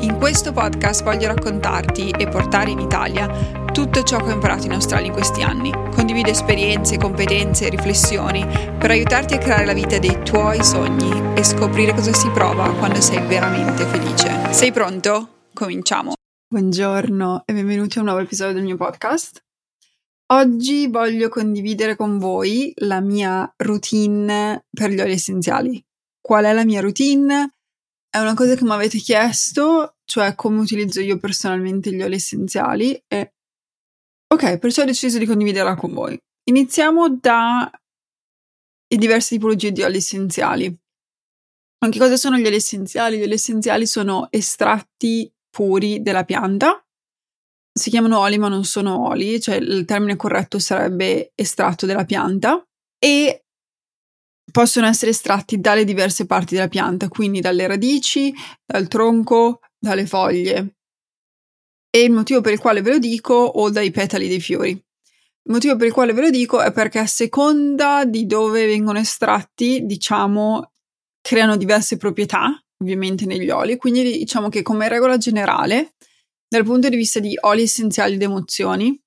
In questo podcast voglio raccontarti e portare in Italia tutto ciò che ho imparato in Australia in questi anni. Condivido esperienze, competenze e riflessioni per aiutarti a creare la vita dei tuoi sogni e scoprire cosa si prova quando sei veramente felice. Sei pronto? Cominciamo. Buongiorno e benvenuti a un nuovo episodio del mio podcast. Oggi voglio condividere con voi la mia routine per gli oli essenziali. Qual è la mia routine? È una cosa che mi avete chiesto, cioè come utilizzo io personalmente gli oli essenziali e Ok, perciò ho deciso di condividerla con voi. Iniziamo da i diverse tipologie di oli essenziali. Anche cosa sono gli oli essenziali? Gli oli essenziali sono estratti puri della pianta. Si chiamano oli, ma non sono oli, cioè il termine corretto sarebbe estratto della pianta e possono essere estratti dalle diverse parti della pianta, quindi dalle radici, dal tronco, dalle foglie e il motivo per il quale ve lo dico o dai petali dei fiori. Il motivo per il quale ve lo dico è perché a seconda di dove vengono estratti, diciamo, creano diverse proprietà, ovviamente negli oli, quindi diciamo che come regola generale, dal punto di vista di oli essenziali ed emozioni,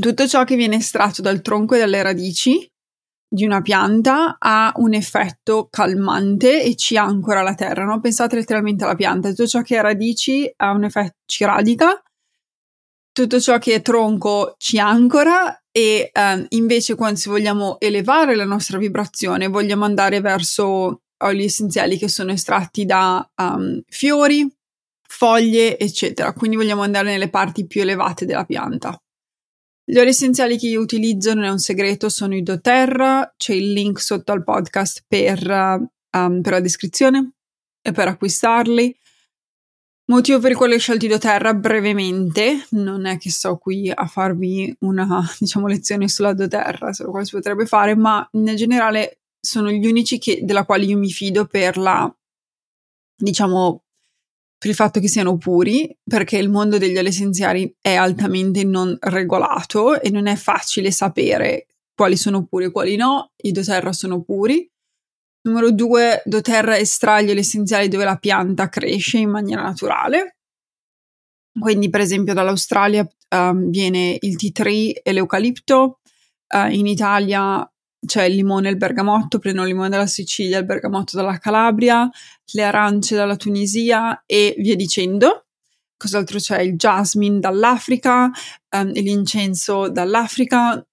tutto ciò che viene estratto dal tronco e dalle radici di una pianta ha un effetto calmante e ci ancora alla terra, no? Pensate letteralmente alla pianta, tutto ciò che radici ha un effetto, ci radica, tutto ciò che è tronco ci ancora e eh, invece quando se vogliamo elevare la nostra vibrazione vogliamo andare verso oli essenziali che sono estratti da um, fiori, foglie, eccetera, quindi vogliamo andare nelle parti più elevate della pianta. Gli oli essenziali che io utilizzo, non è un segreto, sono i doTERRA, c'è il link sotto al podcast per, um, per la descrizione e per acquistarli. Motivo per il quale ho scelto i doTERRA brevemente, non è che sto qui a farvi una diciamo, lezione sulla doTERRA, solo quale si potrebbe fare, ma in generale sono gli unici che, della quale io mi fido per la diciamo per il fatto che siano puri, perché il mondo degli essenziali è altamente non regolato e non è facile sapere quali sono puri e quali no. I doTERRA sono puri. Numero due, doTERRA estrae gli essenziali dove la pianta cresce in maniera naturale. Quindi, per esempio, dall'Australia um, viene il tea tree e l'eucalipto. Uh, in Italia c'è il limone e il bergamotto, prendono il limone dalla Sicilia, il bergamotto dalla Calabria, le arance dalla Tunisia e via dicendo. Cos'altro c'è? Il jasmine dall'Africa, um, l'incenso dall'Africa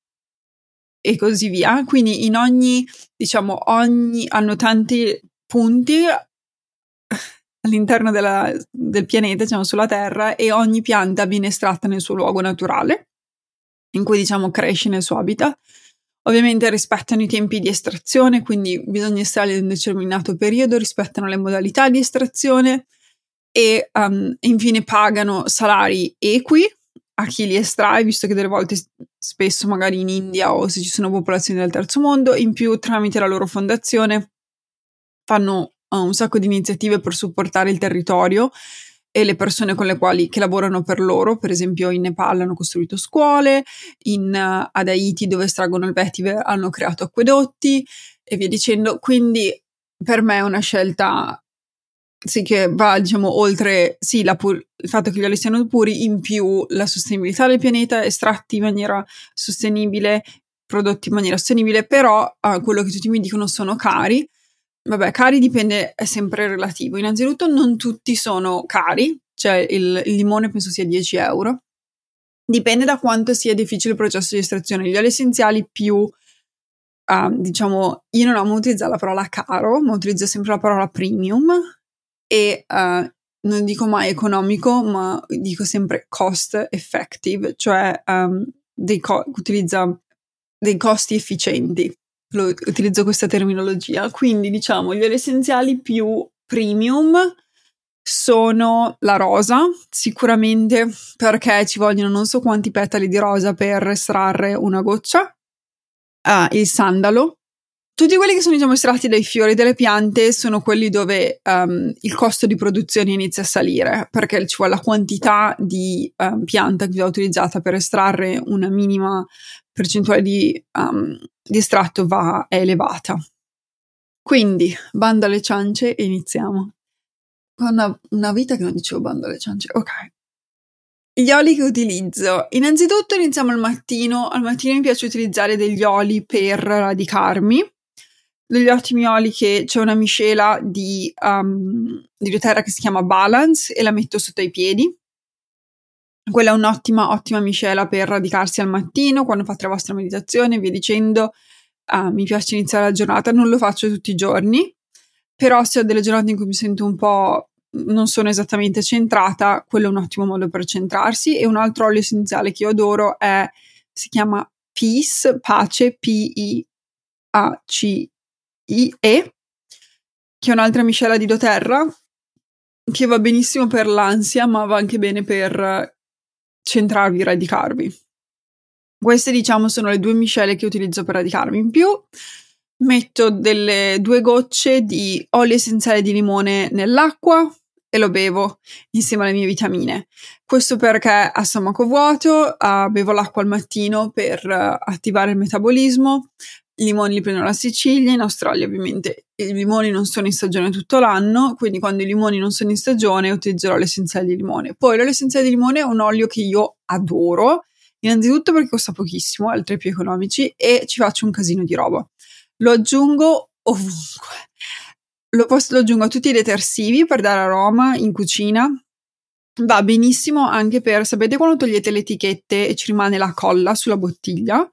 e così via. Quindi in ogni, diciamo, ogni, hanno tanti punti all'interno della, del pianeta, diciamo sulla Terra, e ogni pianta viene estratta nel suo luogo naturale, in cui diciamo cresce nel suo habitat Ovviamente rispettano i tempi di estrazione, quindi bisogna estrarli in un determinato periodo, rispettano le modalità di estrazione e um, infine pagano salari equi a chi li estrae, visto che delle volte spesso magari in India o se ci sono popolazioni del terzo mondo, in più tramite la loro fondazione fanno uh, un sacco di iniziative per supportare il territorio e le persone con le quali che lavorano per loro, per esempio in Nepal hanno costruito scuole, in, uh, ad Haiti dove estraggono il vetiver hanno creato acquedotti e via dicendo. Quindi per me è una scelta sì, che va diciamo oltre sì, pur- il fatto che gli oli siano puri, in più la sostenibilità del pianeta, estratti in maniera sostenibile, prodotti in maniera sostenibile, però uh, quello che tutti mi dicono sono cari Vabbè, cari dipende, è sempre relativo. Innanzitutto non tutti sono cari, cioè il, il limone penso sia 10 euro. Dipende da quanto sia difficile il processo di estrazione. Gli oli essenziali più, uh, diciamo, io non amo utilizzare la parola caro, ma utilizzo sempre la parola premium e uh, non dico mai economico, ma dico sempre cost effective, cioè um, dei co- utilizza dei costi efficienti lo, utilizzo questa terminologia. Quindi diciamo gli oli essenziali più premium sono la rosa, sicuramente perché ci vogliono non so quanti petali di rosa per estrarre una goccia. uh, il sandalo. Tutti quelli che sono diciamo, estratti dai fiori delle piante sono quelli dove um, il costo di produzione inizia a salire perché ci vuole la quantità di um, pianta che viene utilizzata per estrarre una minima percentuale di, um, di estratto va, è elevata. Quindi, bando alle ciance e iniziamo. Una, una vita che non dicevo bando alle ciance. Ok. Gli oli che utilizzo. Innanzitutto iniziamo al mattino. Al mattino mi piace utilizzare degli oli per radicarmi. Degli ottimi oli che c'è una miscela di, um, di doTERRA che si chiama Balance e la metto sotto i piedi. Quella è un'ottima, ottima miscela per radicarsi al mattino, quando fate la vostra meditazione via dicendo. Uh, mi piace iniziare la giornata, non lo faccio tutti i giorni, però se ho delle giornate in cui mi sento un po' non sono esattamente centrata, quello è un ottimo modo per centrarsi. E un altro olio essenziale che io adoro è, si chiama Peace, Pace, P-I-A-C-I-E, che è un'altra miscela di doTERRA, che va benissimo per l'ansia, ma va anche bene per centrarvi, radicarvi. Queste, diciamo, sono le due miscele che utilizzo per radicarmi. In più, metto delle due gocce di olio essenziale di limone nell'acqua e lo bevo insieme alle mie vitamine. Questo perché a stomaco vuoto uh, bevo l'acqua al mattino per uh, attivare il metabolismo. Limoni li prendo alla Sicilia, in Australia ovviamente i limoni non sono in stagione tutto l'anno, quindi quando i limoni non sono in stagione utilizzerò l'essenziale di limone. Poi l'olio essenziale di limone è un olio che io adoro, innanzitutto perché costa pochissimo, altri più economici e ci faccio un casino di roba. Lo aggiungo ovunque lo, posso, lo aggiungo a tutti i detersivi per dare aroma in cucina. Va benissimo anche per, sapete quando togliete le etichette e ci rimane la colla sulla bottiglia?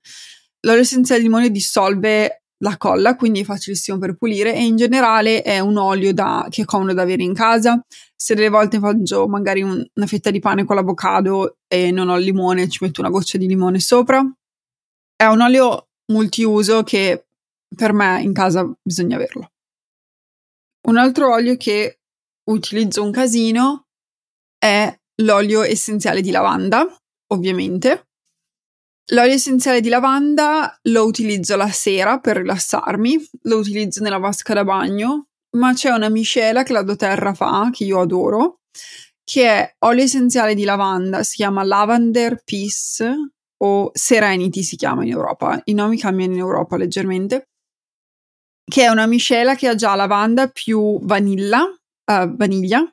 L'olio essenziale di limone dissolve la colla, quindi è facilissimo per pulire e in generale è un olio da, che è comodo da avere in casa. Se delle volte faccio magari un, una fetta di pane con l'avocado e non ho il limone, ci metto una goccia di limone sopra. È un olio multiuso che per me in casa bisogna averlo. Un altro olio che utilizzo un casino è l'olio essenziale di lavanda, ovviamente. L'olio essenziale di lavanda lo utilizzo la sera per rilassarmi, lo utilizzo nella vasca da bagno, ma c'è una miscela che la doTERRA fa, che io adoro, che è olio essenziale di lavanda, si chiama Lavender Peace o Serenity si chiama in Europa, i nomi cambiano in Europa leggermente che è una miscela che ha già lavanda più vanilla, uh, vaniglia,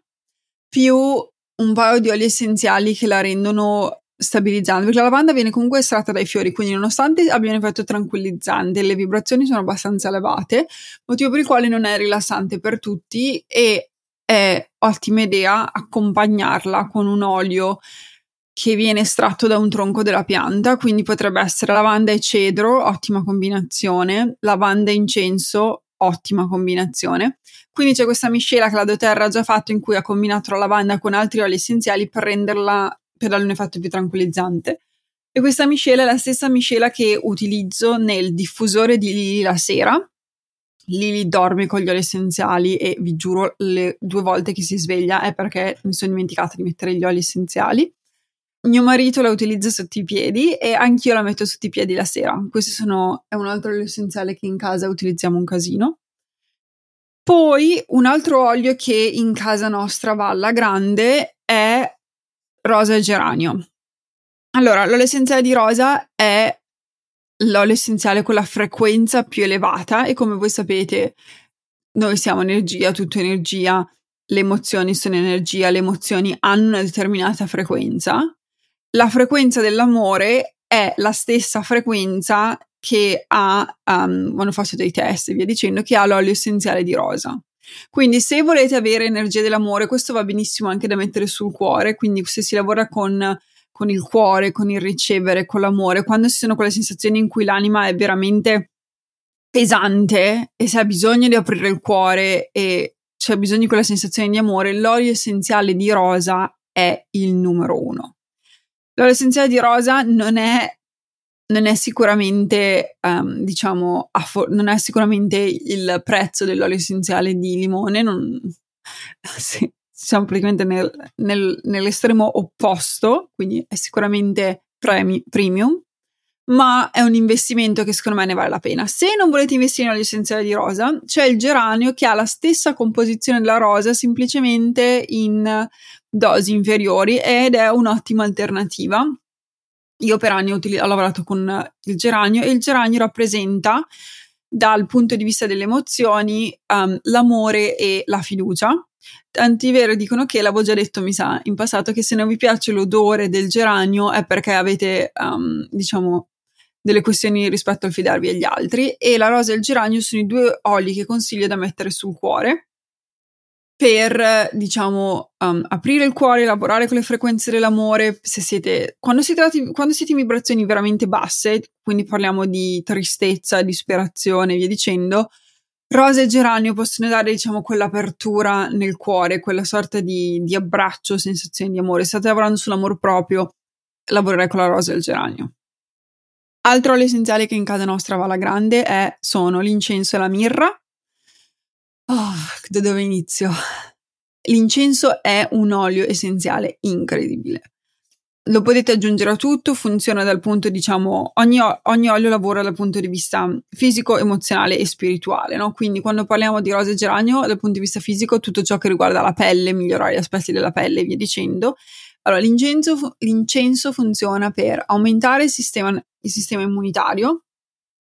più un paio di oli essenziali che la rendono stabilizzante, perché la lavanda viene comunque estratta dai fiori, quindi nonostante abbia un effetto tranquillizzante, le vibrazioni sono abbastanza elevate, motivo per il quale non è rilassante per tutti e è ottima idea accompagnarla con un olio che viene estratto da un tronco della pianta, quindi potrebbe essere lavanda e cedro, ottima combinazione, lavanda e incenso, ottima combinazione. Quindi c'è questa miscela che la doTERRA ha già fatto in cui ha combinato la lavanda con altri oli essenziali per renderla, per darle un effetto più tranquillizzante. E questa miscela è la stessa miscela che utilizzo nel diffusore di Lili la sera. Lili dorme con gli oli essenziali e vi giuro le due volte che si sveglia è perché mi sono dimenticata di mettere gli oli essenziali mio marito la utilizza sotto i piedi e anch'io la metto sotto i piedi la sera. Questo sono, è un altro olio essenziale che in casa utilizziamo un casino. Poi un altro olio che in casa nostra va alla grande è rosa e geranio. Allora, l'olio essenziale di rosa è l'olio essenziale con la frequenza più elevata e come voi sapete noi siamo energia, tutto energia, le emozioni sono energia, le emozioni hanno una determinata frequenza la frequenza dell'amore è la stessa frequenza che ha, um, quando faccio dei test e via dicendo, che ha l'olio essenziale di rosa. Quindi se volete avere energia dell'amore, questo va benissimo anche da mettere sul cuore, quindi se si lavora con, con il cuore, con il ricevere, con l'amore, quando ci sono quelle sensazioni in cui l'anima è veramente pesante e se ha bisogno di aprire il cuore e c'è bisogno di quella sensazione di amore, l'olio essenziale di rosa è il numero uno. L'olio essenziale di rosa non è, non è sicuramente, um, diciamo, affo- non è sicuramente il prezzo dell'olio essenziale di limone, non, sì, siamo praticamente nel, nel, nell'estremo opposto, quindi è sicuramente premi- premium, ma è un investimento che secondo me ne vale la pena. Se non volete investire nell'olio essenziale di rosa, c'è il geranio che ha la stessa composizione della rosa, semplicemente in dosi inferiori ed è un'ottima alternativa. Io per anni ho, util- ho lavorato con il geranio e il geranio rappresenta dal punto di vista delle emozioni um, l'amore e la fiducia. Tanti vero dicono che, l'avevo già detto, mi sa, in passato, che se non vi piace l'odore del geranio è perché avete, um, diciamo, delle questioni rispetto al fidarvi agli altri. E la rosa e il geranio sono i due oli che consiglio da mettere sul cuore per, diciamo, um, aprire il cuore, lavorare con le frequenze dell'amore, se siete, quando siete, quando siete in vibrazioni veramente basse, quindi parliamo di tristezza, disperazione e via dicendo, rosa e geranio possono dare, diciamo, quell'apertura nel cuore, quella sorta di, di abbraccio, sensazione di amore. State lavorando sull'amor proprio, lavorerai con la rosa e il geranio. Altro olio essenziale che in casa nostra va alla grande è, sono l'incenso e la mirra. Oh, da dove inizio? L'incenso è un olio essenziale incredibile. Lo potete aggiungere a tutto, funziona dal punto, diciamo, ogni, ogni olio lavora dal punto di vista fisico, emozionale e spirituale, no? Quindi quando parliamo di rose e geranio, dal punto di vista fisico, tutto ciò che riguarda la pelle, migliorare gli aspetti della pelle e via dicendo. Allora, l'incenso, l'incenso funziona per aumentare il sistema, il sistema immunitario,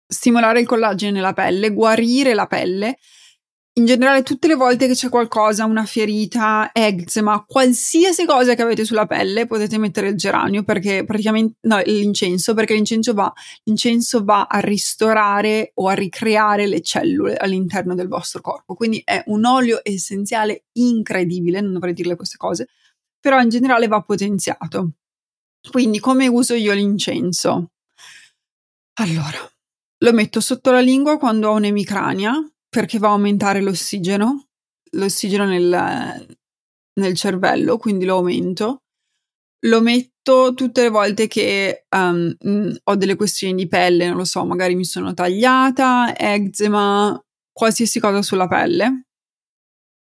stimolare il collagene nella pelle, guarire la pelle, in generale tutte le volte che c'è qualcosa, una ferita, eczema, qualsiasi cosa che avete sulla pelle, potete mettere il geranio perché praticamente no, l'incenso, perché l'incenso va, l'incenso va a ristorare o a ricreare le cellule all'interno del vostro corpo. Quindi è un olio essenziale incredibile, non dovrei dirle queste cose, però in generale va potenziato. Quindi come uso io l'incenso? Allora, lo metto sotto la lingua quando ho un'emicrania perché va a aumentare l'ossigeno, l'ossigeno nel, nel cervello, quindi lo aumento. Lo metto tutte le volte che um, ho delle questioni di pelle, non lo so, magari mi sono tagliata, eczema, qualsiasi cosa sulla pelle.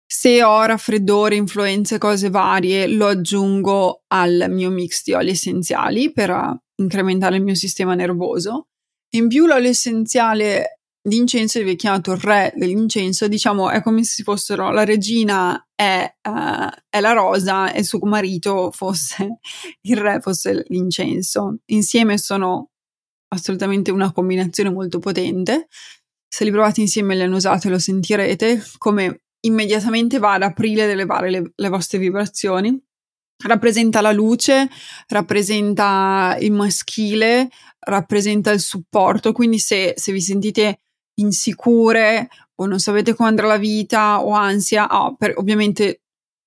Se ho raffreddore, influenze, cose varie, lo aggiungo al mio mix di oli essenziali per incrementare il mio sistema nervoso. In più l'olio essenziale l'incenso viene chiamato il re dell'incenso, diciamo è come se fossero la regina è, uh, è, la rosa e suo marito fosse il re, fosse l'incenso. Insieme sono assolutamente una combinazione molto potente. Se li provate insieme e li annusate lo sentirete come immediatamente va ad aprire ed elevare le, le vostre vibrazioni. Rappresenta la luce, rappresenta il maschile, rappresenta il supporto, quindi se, se vi sentite insicure o non sapete come andrà la vita o ansia, oh, per, ovviamente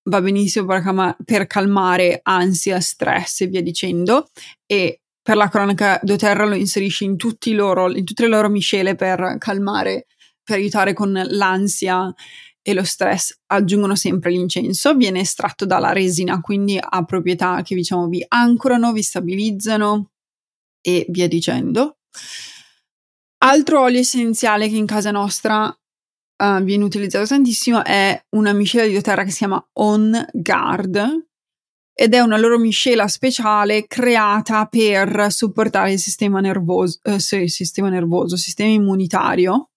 va benissimo per, calma, per, calmare ansia, stress e via dicendo e per la cronaca doTERRA lo inserisce in, loro, in tutte le loro miscele per calmare, per aiutare con l'ansia e lo stress aggiungono sempre l'incenso, viene estratto dalla resina, quindi ha proprietà che diciamo vi ancorano, vi stabilizzano e via dicendo. Altro olio essenziale che in casa nostra uh, viene utilizzato tantissimo è una miscela di doTERRA che si chiama On Guard ed è una loro miscela speciale creata per supportare il sistema nervoso, eh, sì, sistema nervoso, sistema immunitario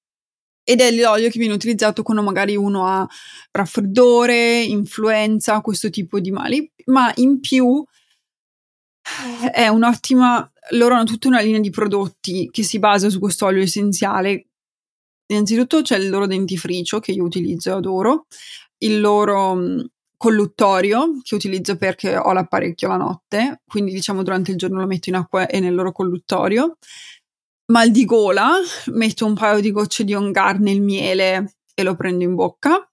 ed è l'olio che viene utilizzato quando magari uno ha raffreddore, influenza, questo tipo di mali, ma in più è un'ottima loro hanno tutta una linea di prodotti che si basa su questo olio essenziale. Innanzitutto c'è il loro dentifricio che io utilizzo e adoro, il loro mm, colluttorio che utilizzo perché ho l'apparecchio la notte, quindi diciamo durante il giorno lo metto in acqua e nel loro colluttorio. Mal di gola, metto un paio di gocce di On Guard nel miele e lo prendo in bocca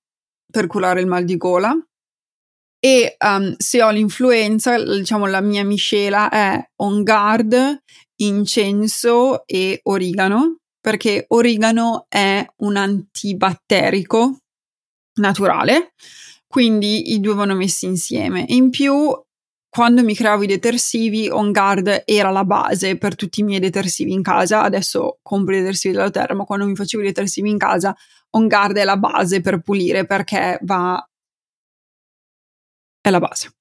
per curare il mal di gola e um, se ho l'influenza, diciamo la mia miscela è on guard, incenso e origano, perché origano è un antibatterico naturale, quindi i due vanno messi insieme. In più, quando mi creavo i detersivi, On Guard era la base per tutti i miei detersivi in casa. Adesso compro i detersivi della Terra, ma quando mi facevo i detersivi in casa, On Guard è la base per pulire perché va è la base.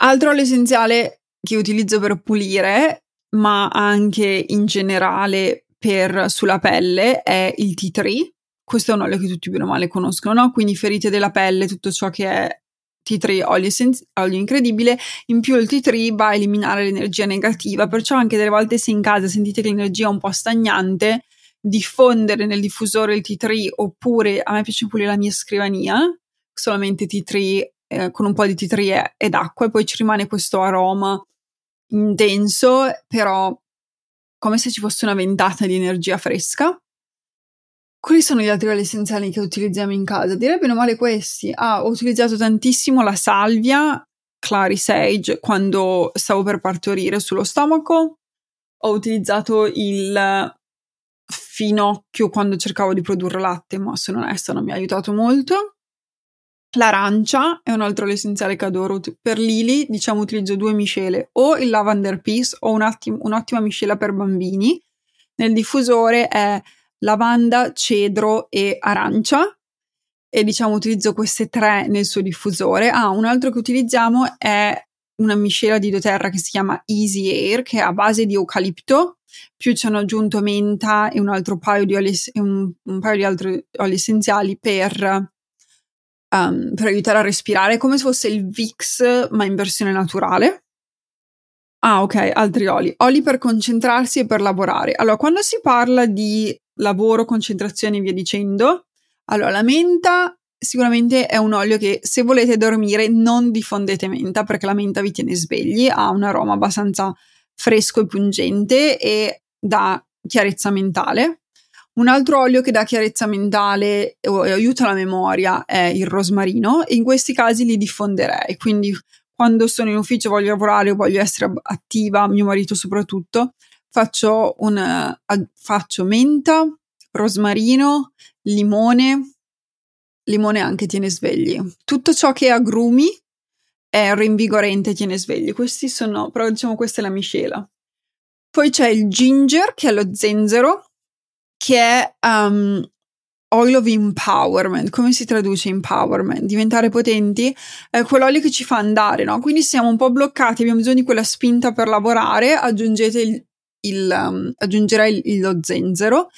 Altro olio essenziale che utilizzo per pulire ma anche in generale per sulla pelle è il tea tree. Questo è un olio che tutti bene o male conoscono, no? Quindi ferite della pelle, tutto ciò che è tea tree, olio, senz- olio incredibile, in più il tea tree va a eliminare l'energia negativa, perciò anche delle volte se in casa sentite che l'energia è un po' stagnante, diffondere nel diffusore il tea tree oppure a me piace pulire la mia scrivania, solamente tea tree eh, con un po' di tea tree ed acqua e poi ci rimane questo aroma intenso, però come se ci fosse una ventata di energia fresca. Quali sono gli altri oli essenziali che utilizziamo in casa? Direi bene o male questi. Ah, ho utilizzato tantissimo la salvia Clary Sage quando stavo per partorire sullo stomaco. Ho utilizzato il finocchio quando cercavo di produrre latte, ma sono onesta non mi ha aiutato molto. L'arancia è un altro olio essenziale che adoro. Per Lili, diciamo, utilizzo due miscele, o il lavender peace o un'ottima miscela per bambini. Nel diffusore è lavanda, cedro e arancia. E diciamo utilizzo queste tre nel suo diffusore. Ah, un altro che utilizziamo è una miscela di doTERRA che si chiama Easy Air, che è a base di eucalipto, più ci hanno aggiunto menta e un altro paio di oli, un, un paio di altri oli essenziali per um, per aiutare a respirare, come se fosse il VIX ma in versione naturale. Ah, ok, altri oli. Oli per concentrarsi e per lavorare. Allora, quando si parla di lavoro, concentrazione e via dicendo, allora la menta sicuramente è un olio che se volete dormire non diffondete menta perché la menta vi tiene svegli, ha un aroma abbastanza fresco e pungente e dà chiarezza mentale. Un altro olio che dà chiarezza mentale e aiuta la memoria è il rosmarino e in questi casi li diffonderei, quindi quando sono in ufficio voglio lavorare o voglio essere attiva, mio marito soprattutto, faccio, un, faccio menta, rosmarino, limone, limone anche tiene svegli. Tutto ciò che è agrumi è rinvigorente e tiene svegli. Questi sono, però diciamo questa è la miscela. Poi c'è il ginger, che è lo zenzero, che è um, Oil of Empowerment. Come si traduce empowerment? Diventare potenti? È quell'olio che ci fa andare, no? Quindi siamo un po' bloccati, abbiamo bisogno di quella spinta per lavorare, aggiungete il, il um, aggiungerei il, lo zenzero.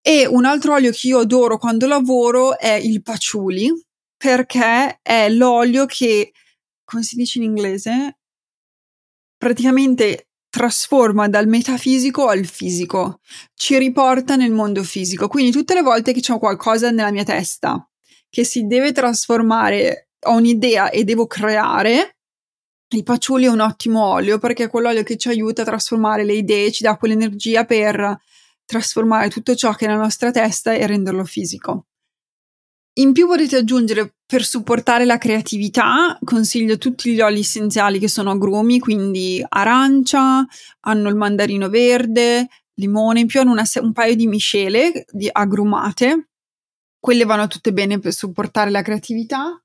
E un altro olio che io adoro quando lavoro è il patchouli, perché è l'olio che, come si dice in inglese, praticamente trasforma dal metafisico al fisico, ci riporta nel mondo fisico. Quindi tutte le volte che c'è qualcosa nella mia testa che si deve trasformare, ho un'idea e devo creare, il patchouli è un ottimo olio perché è quell'olio che ci aiuta a trasformare le idee, ci dà quell'energia per trasformare tutto ciò che è nella nostra testa e renderlo fisico. In più potete aggiungere per supportare la creatività, consiglio tutti gli oli essenziali che sono agrumi, quindi arancia, hanno il mandarino verde, limone, in più hanno una, un paio di miscele di agrumate. Quelle vanno tutte bene per supportare la creatività.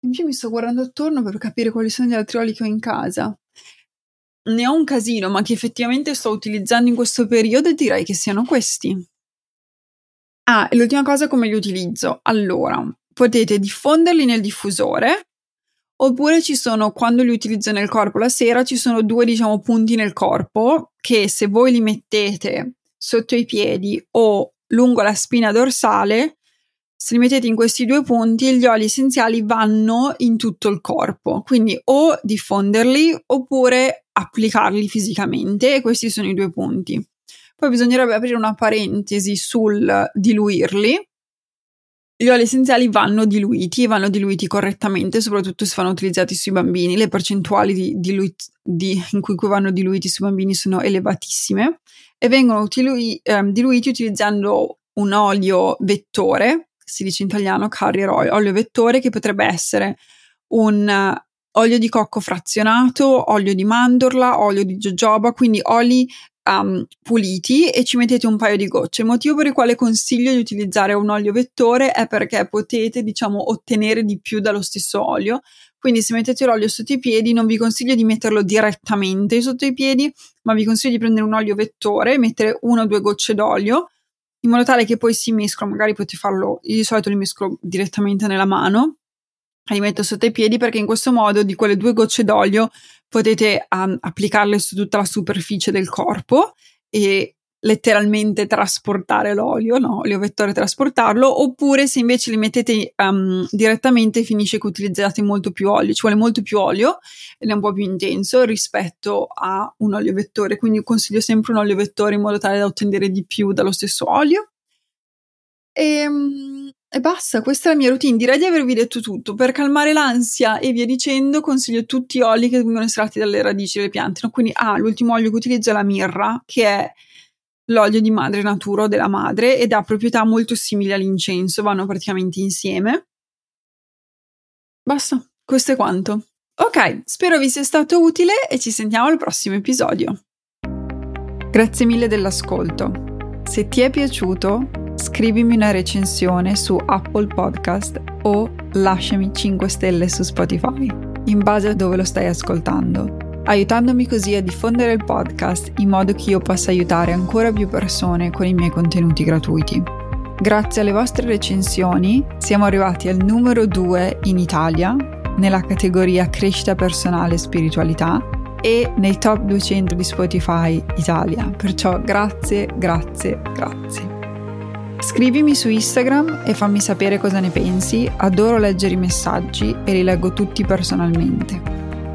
In più mi sto guardando attorno per capire quali sono gli altri oli che ho in casa. Ne ho un casino, ma che effettivamente sto utilizzando in questo periodo e direi che siano questi. Ah, e l'ultima cosa come li utilizzo? Allora, potete diffonderli nel diffusore oppure ci sono, quando li utilizzo nel corpo la sera, ci sono due, diciamo, punti nel corpo che se voi li mettete sotto i piedi o lungo la spina dorsale, se li mettete in questi due punti, gli oli essenziali vanno in tutto il corpo. Quindi o diffonderli oppure applicarli fisicamente e questi sono i due punti. Poi bisognerebbe aprire una parentesi sul diluirli. Gli oli essenziali vanno diluiti e vanno diluiti correttamente, soprattutto se vanno utilizzati sui bambini. Le percentuali di, diluit, di, in cui vanno diluiti sui bambini sono elevatissime e vengono dilui, eh, diluiti utilizzando un olio vettore, si dice in italiano carrier oil, olio vettore che potrebbe essere un uh, olio di cocco frazionato, olio di mandorla, olio di jojoba, quindi oli um, puliti e ci mettete un paio di gocce. Il motivo per il quale consiglio di utilizzare un olio vettore è perché potete, diciamo, ottenere di più dallo stesso olio. Quindi se mettete l'olio sotto i piedi non vi consiglio di metterlo direttamente sotto i piedi, ma vi consiglio di prendere un olio vettore, mettere una o due gocce d'olio in modo tale che poi si mescolano, magari potete farlo, io di solito li mescolo direttamente nella mano li metto sotto i piedi perché in questo modo di quelle due gocce d'olio potete um, applicarle su tutta la superficie del corpo e letteralmente trasportare l'olio, no? olio vettore trasportarlo, oppure se invece li mettete um, direttamente finisce che utilizzate molto più olio, ci vuole molto più olio ed è un po' più intenso rispetto a un olio vettore, quindi consiglio sempre un olio vettore in modo tale da ottenere di più dallo stesso olio. E, um, e basta, questa è la mia routine. Direi di avervi detto tutto. Per calmare l'ansia e via dicendo, consiglio tutti gli oli che vengono estratti dalle radici delle piante. No? Quindi, ah, l'ultimo olio che utilizzo è la mirra, che è l'olio di madre natura o della madre ed ha proprietà molto simili all'incenso, vanno praticamente insieme. Basta, questo è quanto. Ok, spero vi sia stato utile e ci sentiamo al prossimo episodio. Grazie mille dell'ascolto. Se ti è piaciuto, scrivimi una recensione su Apple Podcast o lasciami 5 stelle su Spotify, in base a dove lo stai ascoltando aiutandomi così a diffondere il podcast in modo che io possa aiutare ancora più persone con i miei contenuti gratuiti. Grazie alle vostre recensioni siamo arrivati al numero 2 in Italia nella categoria crescita personale e spiritualità e nei top 200 di Spotify Italia. Perciò grazie, grazie, grazie. Scrivimi su Instagram e fammi sapere cosa ne pensi, adoro leggere i messaggi e li leggo tutti personalmente.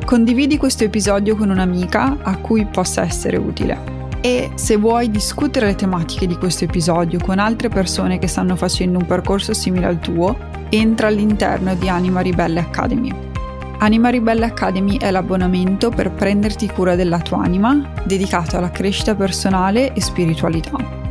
Condividi questo episodio con un'amica a cui possa essere utile. E se vuoi discutere le tematiche di questo episodio con altre persone che stanno facendo un percorso simile al tuo, entra all'interno di Anima Ribelle Academy. Anima Ribelle Academy è l'abbonamento per prenderti cura della tua anima, dedicato alla crescita personale e spiritualità.